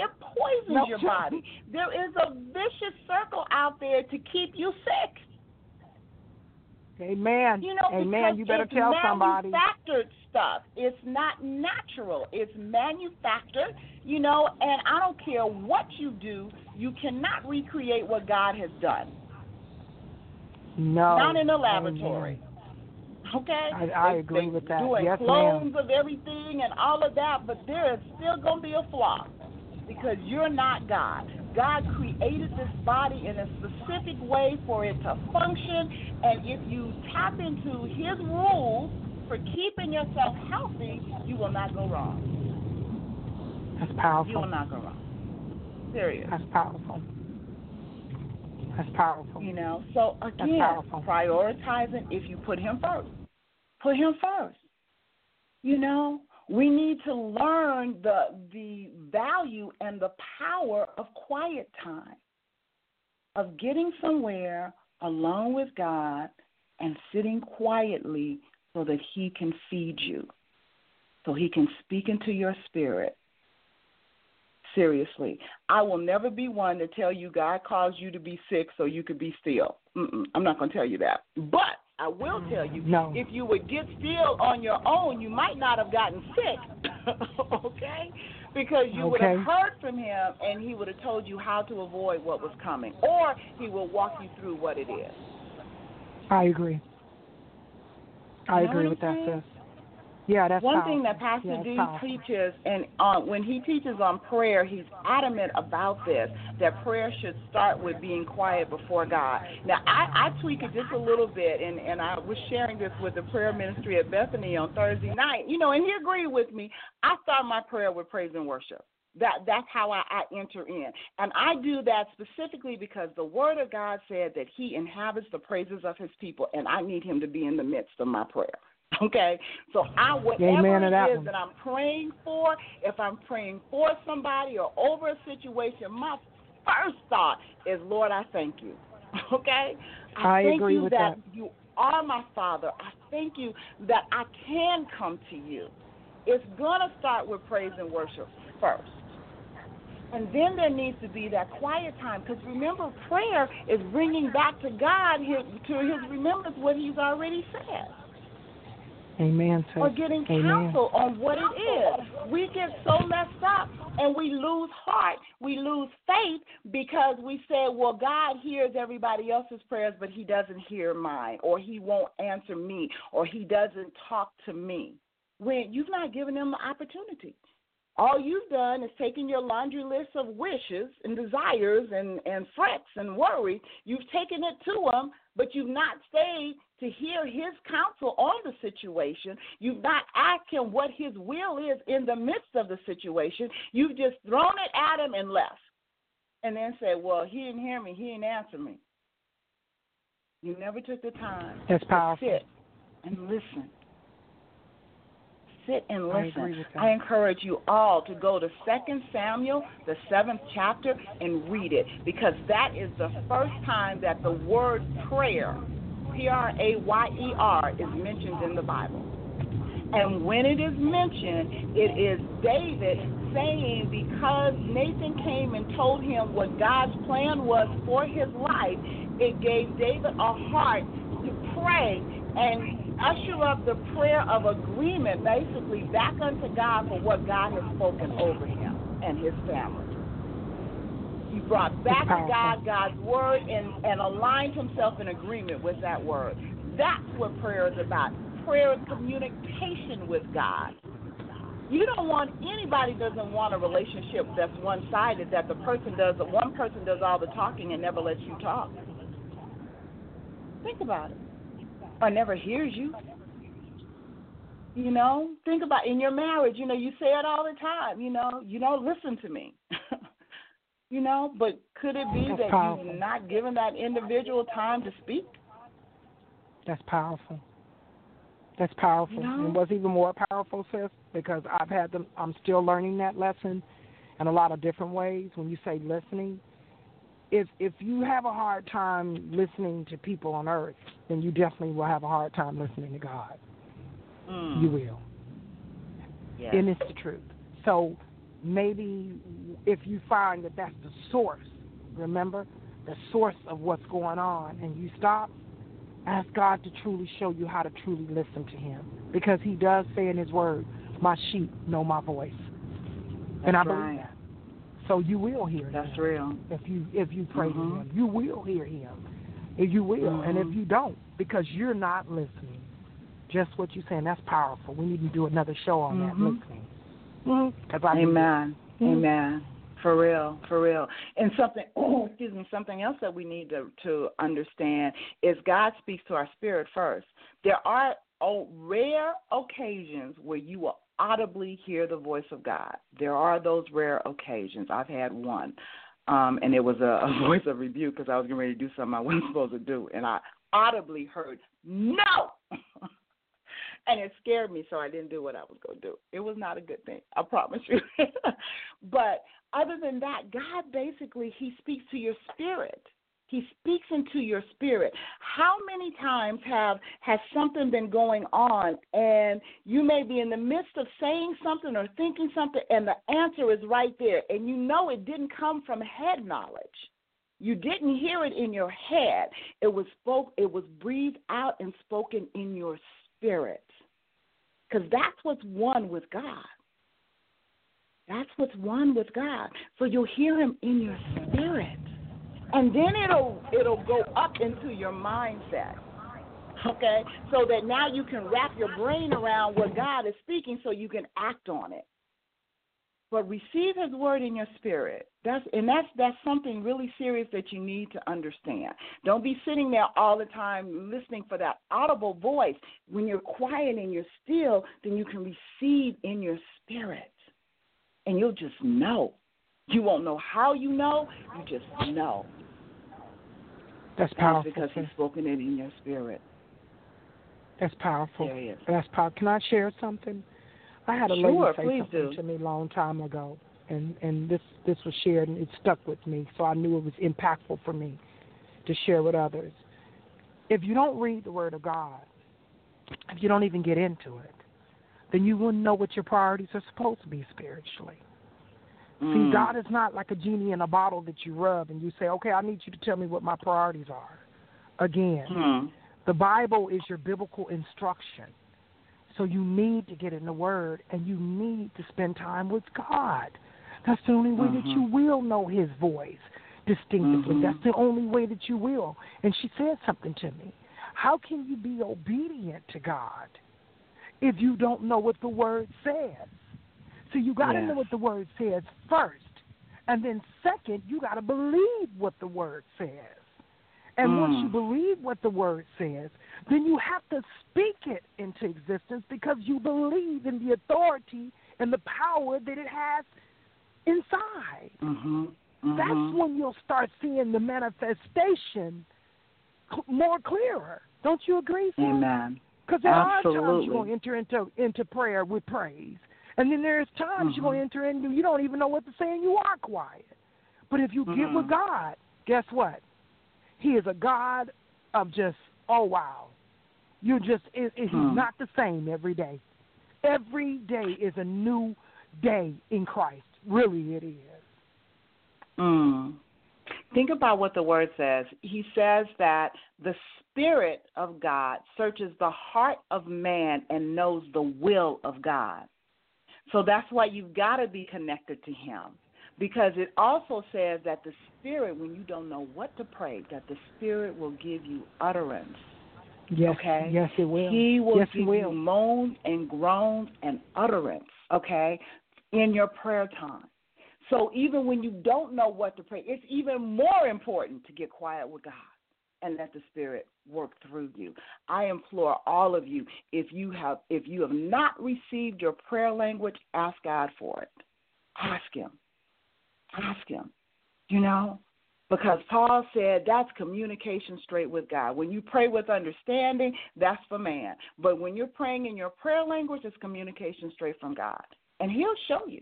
it poisons No your joke. body. There is a vicious circle out there to keep you sick. Amen. You know, Amen. because You better it's tell somebody. manufactured stuff. It's not natural. It's manufactured. You know, and I don't care what you do, you cannot recreate what God has done. No. Not in a laboratory. Amen. Okay? I- I They- agree they with that. Doing Yes, ma'am. clones of everything and all of that, but there is still going to be a flaw because you're not God. God created this body in a specific way for it to function, and if you tap into His rules for keeping yourself healthy, you will not go wrong. That's powerful. You will not go wrong. Serious. That's powerful. That's powerful. You know, so again, prioritizing if you put him first. Put him first. You know, we need to learn the the value and the power of quiet time. Of getting somewhere alone with God and sitting quietly so that he can feed you. So he can speak into your spirit. Seriously, I will never be one to tell you God caused you to be sick so you could be still. Mm-mm, I'm not going to tell you that. But I will tell you, No. if you would get still on your own, you might not have gotten sick. okay? Because you would have heard from him and he would have told you how to avoid what was coming. Or he will walk you through what it is. I agree. I You know agree with that, sis. Yeah, that's One powerful. thing that Pastor yeah, D powerful. teaches, and uh, when he teaches on prayer, he's adamant about this that prayer should start with being quiet before God. Now, I, I tweak it just a little bit, and, and I was sharing this with the prayer ministry at Bethany on Thursday night, you know, and he agreed with me. I start my prayer with praise and worship. That that's how I, I enter in, and I do that specifically because the Word of God said that He inhabits the praises of His people, and I need Him to be in the midst of my prayer. Okay, so I whatever it is one. that I'm praying for, if I'm praying for somebody or over a situation, my first thought is, Lord, I thank you. Okay, I thank agree you with that, that. you are my Father. I thank you that I can come to you. It's gonna start with praise and worship first. And then there needs to be that quiet time because remember, prayer is bringing back to God his, to His remembrance what He's already said Amen, sis. or getting counsel on what it is. We get so messed up and we lose heart, we lose faith because we say, well, God hears everybody else's prayers, but He doesn't hear mine, or He won't answer me, or He doesn't talk to me. When you've not given Him the opportunity. All you've done is taken your laundry list of wishes and desires and, and frets and worry. You've taken it to him, but you've not stayed to hear his counsel on the situation. You've not asked him what his will is in the midst of the situation. You've just thrown it at him and left. And then said, Well, he didn't hear me, he didn't answer me. You never took the time That's to powerful. sit and listen. Sit and listen. that. I encourage you all to go to Second Samuel, the seventh chapter, and read it because that is the first time that the word prayer, P R A Y E R, is mentioned in the Bible. And when it is mentioned, it is David saying because Nathan came and told him what God's plan was for his life, it gave David a heart to pray and usher up the prayer of agreement basically back unto God for what God has spoken over him and his family. Brought back to. God God's word and, and aligned himself in agreement with that word. That's what prayer is about. Prayer is communication with God. You don't want anybody doesn't want a relationship that's one sided that the person does one person does all the talking and never lets you talk. Think about it. Or never hears you. You know, think about in your marriage, you know, you say it all the time, you know, you don't listen to me. you know, but could it be That's that powerful. you've not given that individual time to speak? That's powerful. That's powerful. You know? And what's even more powerful, sis, because I've had them. I'm still learning that lesson in a lot of different ways. When you say listening, if if you have a hard time listening to people on earth, then you definitely will have a hard time listening to God. Mm. You will, yes. and it's the truth. So maybe if you find that that's the source, remember the source of what's going on, and you stop ask God to truly show you how to truly listen to Him. Because He does say in His Word, My sheep know my voice. and I That's believe right. that. So you will hear That's Him. real. If you if you pray Mhm. to Him. You will hear Him. If you will. And if Mhm. you don't, because you're not listening, just what you're saying, that's powerful. We need to do another show on that, Mhm. listening. Do Amen. Mhm. Amen. For real, for real. And something, oh, excuse me, something else that we need to to understand is God speaks to our spirit first. There are oh, rare occasions where you will audibly hear the voice of God. There are those rare occasions. I've had one, um, and it was a, a voice of rebuke because I was getting ready to do something I wasn't supposed to do, and I audibly heard no. and it scared me, so I didn't do what I was going to do. It was not a good thing, I promise you. but other than that, God basically He speaks to your spirit. He speaks into your spirit. How many times have has something been going on and you may be in the midst of saying something or thinking something and the answer is right there and you know it didn't come from head knowledge. You didn't hear it in your head. It was spoke it was breathed out and spoken in your spirit. Cuz that's what's one with God. That's what's one with God. So you'll hear him in your spirit. And then it'll it'll go up into your mindset. Okay? So that now you can wrap your brain around what God is speaking so you can act on it. But receive his word in your spirit. That's and that's that's something really serious that you need to understand. Don't be sitting there all the time listening for that audible voice. When you're quiet and you're still, then you can receive in your spirit. And you'll just know. You won't know how you know, you just know. That's That's powerful. because he's spoken it in your spirit. That's powerful. There he is. That's powerful. Can I share something? I had a Sure, lady say something do. to me a long time ago, and and this this was shared and it stuck with me, so I knew it was impactful for me to share with others. If you don't read the Word of God, if you don't even get into it, then you wouldn't know what your priorities are supposed to be spiritually. See, Mm. God is not like a genie in a bottle that you rub and you say, "Okay, I need you to tell me what my priorities are." Again, Hmm. the Bible is your biblical instruction. So you need to get in the Word and you need to spend time with God. That's the only way that you will know His voice distinctively. Mhm. That's the only way that you will. And she said something to me. How can you be obedient to God if you don't know what the Word says? So you got to Yes. know what the word says first. And then second, you got to believe what the word says. And once Mm. you believe what the word says, then you have to speak it into existence because you believe in the authority and the power that it has inside. Mhm. That's Mhm. when you'll start seeing the manifestation cl- more clearer. Don't you agree, Sam? Amen. Because there are times you're going to enter into into prayer with praise, and then there's times you're Mhm. going to enter into you don't even know what to say and you are quiet. But if you get with. God, guess what? He is a God of just oh wow, you just it, Hmm. he's not the same every day. Every day is a new day in Christ. Really, it is. Mm. Think about what the word says. He says that the Spirit of God searches the heart of man and knows the will of God. So that's why you've got to be connected to Him. Because it also says that the Spirit, when you don't know what to pray, that the Spirit will give you utterance. Yes, Okay. yes, it will. He will yes, give will. you moans and groans and utterance, okay, in your prayer time. So even when you don't know what to pray, it's even more important to get quiet with God and let the Spirit work through you. I implore all of you, if you have if you have not received your prayer language, ask God for it. Ask him. Ask him. You know? Because Paul said that's communication straight with God. When you pray with understanding, that's for man. But when you're praying in your prayer language, it's communication straight from God. And he'll show you.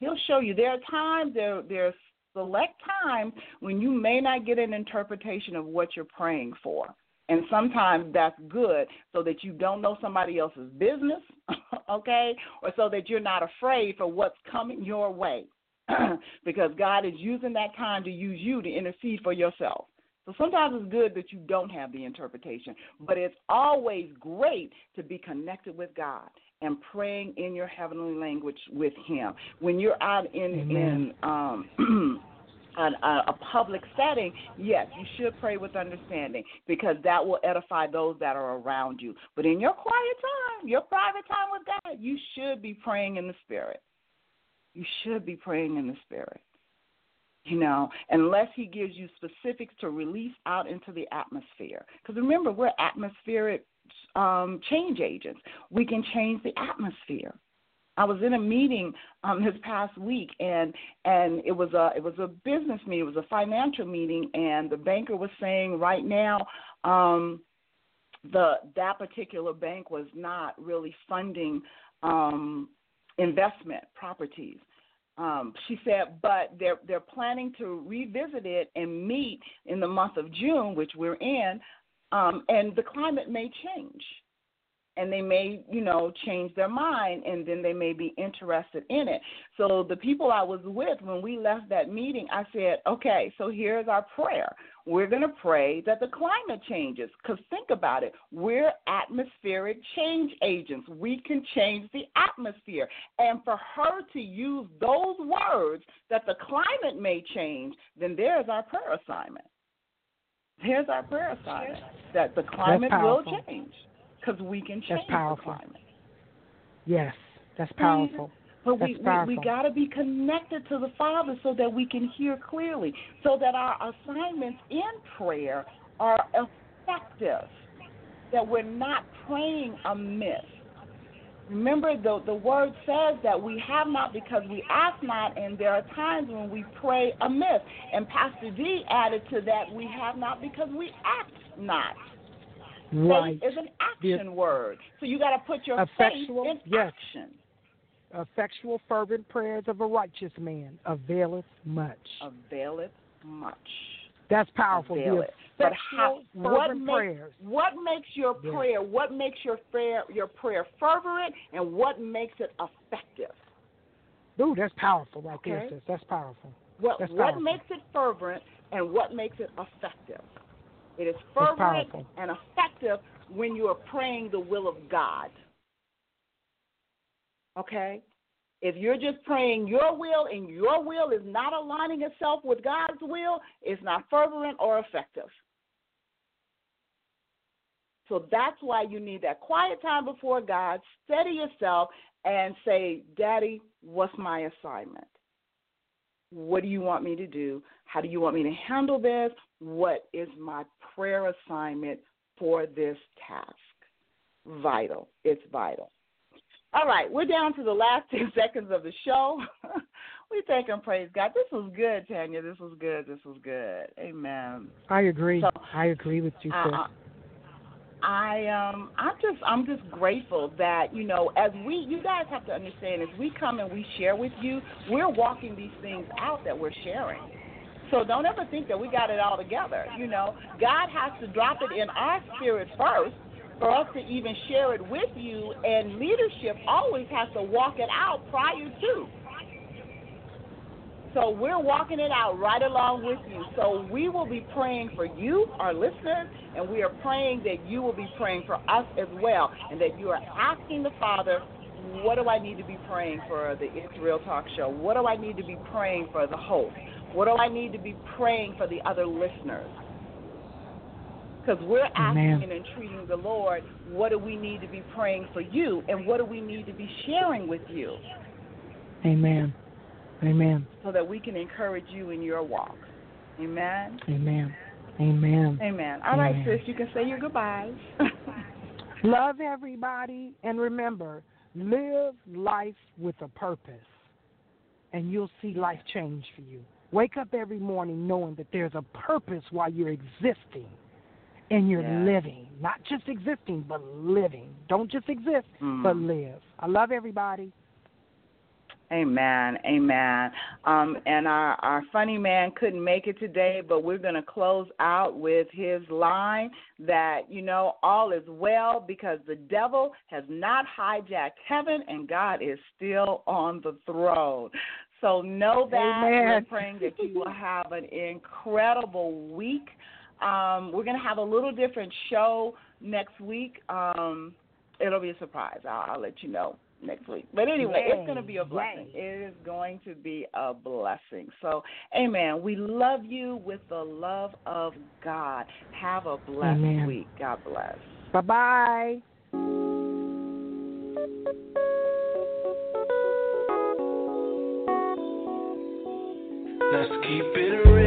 He'll show you. There are times, there there are select times when you may not get an interpretation of what you're praying for. And sometimes that's good so that you don't know somebody else's business, okay? Or so that you're not afraid for what's coming your way. because God is using that time to use you to intercede for yourself. So sometimes it's good that you don't have the interpretation, but it's always great to be connected with God and praying in your heavenly language with Him. When you're out in Amen. in um, a, a public setting, yes, you should pray with understanding because that will edify those that are around you. But in your quiet time, your private time with God, you should be praying in the Spirit. You should be praying in the Spirit you know, unless he gives you specifics to release out into the atmosphere. Because remember, we're atmospheric um, change agents. We can change the atmosphere. I was in a meeting um, this past week, and and it was a it was a business meeting, it was a financial meeting, and the banker was saying right now um, the that particular bank was not really funding um, investment properties. Um, she said, but they're they're planning to revisit it and meet in the month of June, which we're in, um, and the climate may change, and they may you know change their mind, and then they may be interested in it. So the people I was with when we left that meeting, I said, okay, so here's our prayer. We're going to pray that the climate changes. Because think about it, we're atmospheric change agents. We can change the atmosphere. And for her to use those words that the climate may change, then there's our prayer assignment. There's our prayer assignment that the climate will change because we can That's change the powerful. climate. Yes, that's powerful. But That's we, we, we got to be connected to the Father so that we can hear clearly, so that our assignments in prayer are effective, that we're not praying amiss. Remember, the, the word says that we have not because we ask not, and there are times when we pray amiss. And Pastor D added to that, we have not because we act not. Right. Faith is an action word. So you got to put your Effectual, faith in yes. action. Effectual, fervent prayers of a righteous man availeth much. Availeth much. That's powerful. avail it. But how, what makes what makes your Yeah. prayer? What makes your prayer your prayer fervent, and what makes it effective? Ooh, that's powerful right there, Okay. sis. That's powerful. What That's what makes it fervent, and what makes it effective? It is fervent and effective when you are praying the will of God. Okay. If you're just praying your will and your will is not aligning itself with God's will, it's not fervent or effective. So that's why you need that quiet time before God. Steady yourself and say, Daddy, what's my assignment? What do you want me to do? How do you want me to handle this? What is my prayer assignment for this task? Vital. It's vital. All right, we're down to the last 10 seconds of the show. we thank and praise God. This was good, Tanya. This was good. This was good. Amen. I agree. So, I agree with you, sis. Uh, I um I'm just I'm just grateful that you know as we you guys have to understand as we come and we share with you we're walking these things out that we're sharing. So don't ever think that we got it all together. You know God has to drop it in our spirit first for us to even share it with you, and leadership always has to walk it out prior to. So we're walking it out right along with you. So we will be praying for you, our listeners, and we are praying that you will be praying for us as well, and that you are asking the Father, what do I need to be praying for the It's Real Talk Show? What do I need to be praying for the host? What do I need to be praying for the other listeners? Because we're asking Amen. and entreating the Lord, what do we need to be praying for you, and what do we need to be sharing with you, Amen. Amen. so that we can encourage you in your walk. Amen. Amen. Amen. Amen. All right, Amen. sis, you can say your goodbyes. Love everybody, and remember, live life with a purpose, and you'll see life change for you. Wake up every morning knowing that there's a purpose while you're existing and you're Yeah. living. Not just existing, but living. Don't just exist, Mm. but live. I love everybody. Amen. Amen. Um, and our, our funny man couldn't make it today, but we're going to close out with his line that, you know, all is well because the devil has not hijacked heaven and God is still on the throne. So know that. We're praying that you will have an incredible week. Um, we're going to have a little different show next week. Um, it'll be a surprise. I'll, I'll let you know next week. But anyway, it's going to be a blessing. yay. It is going to be a blessing. So, amen. We love you with the love of God. Have a blessed Amen. week. God bless. Bye bye. Let's keep it real.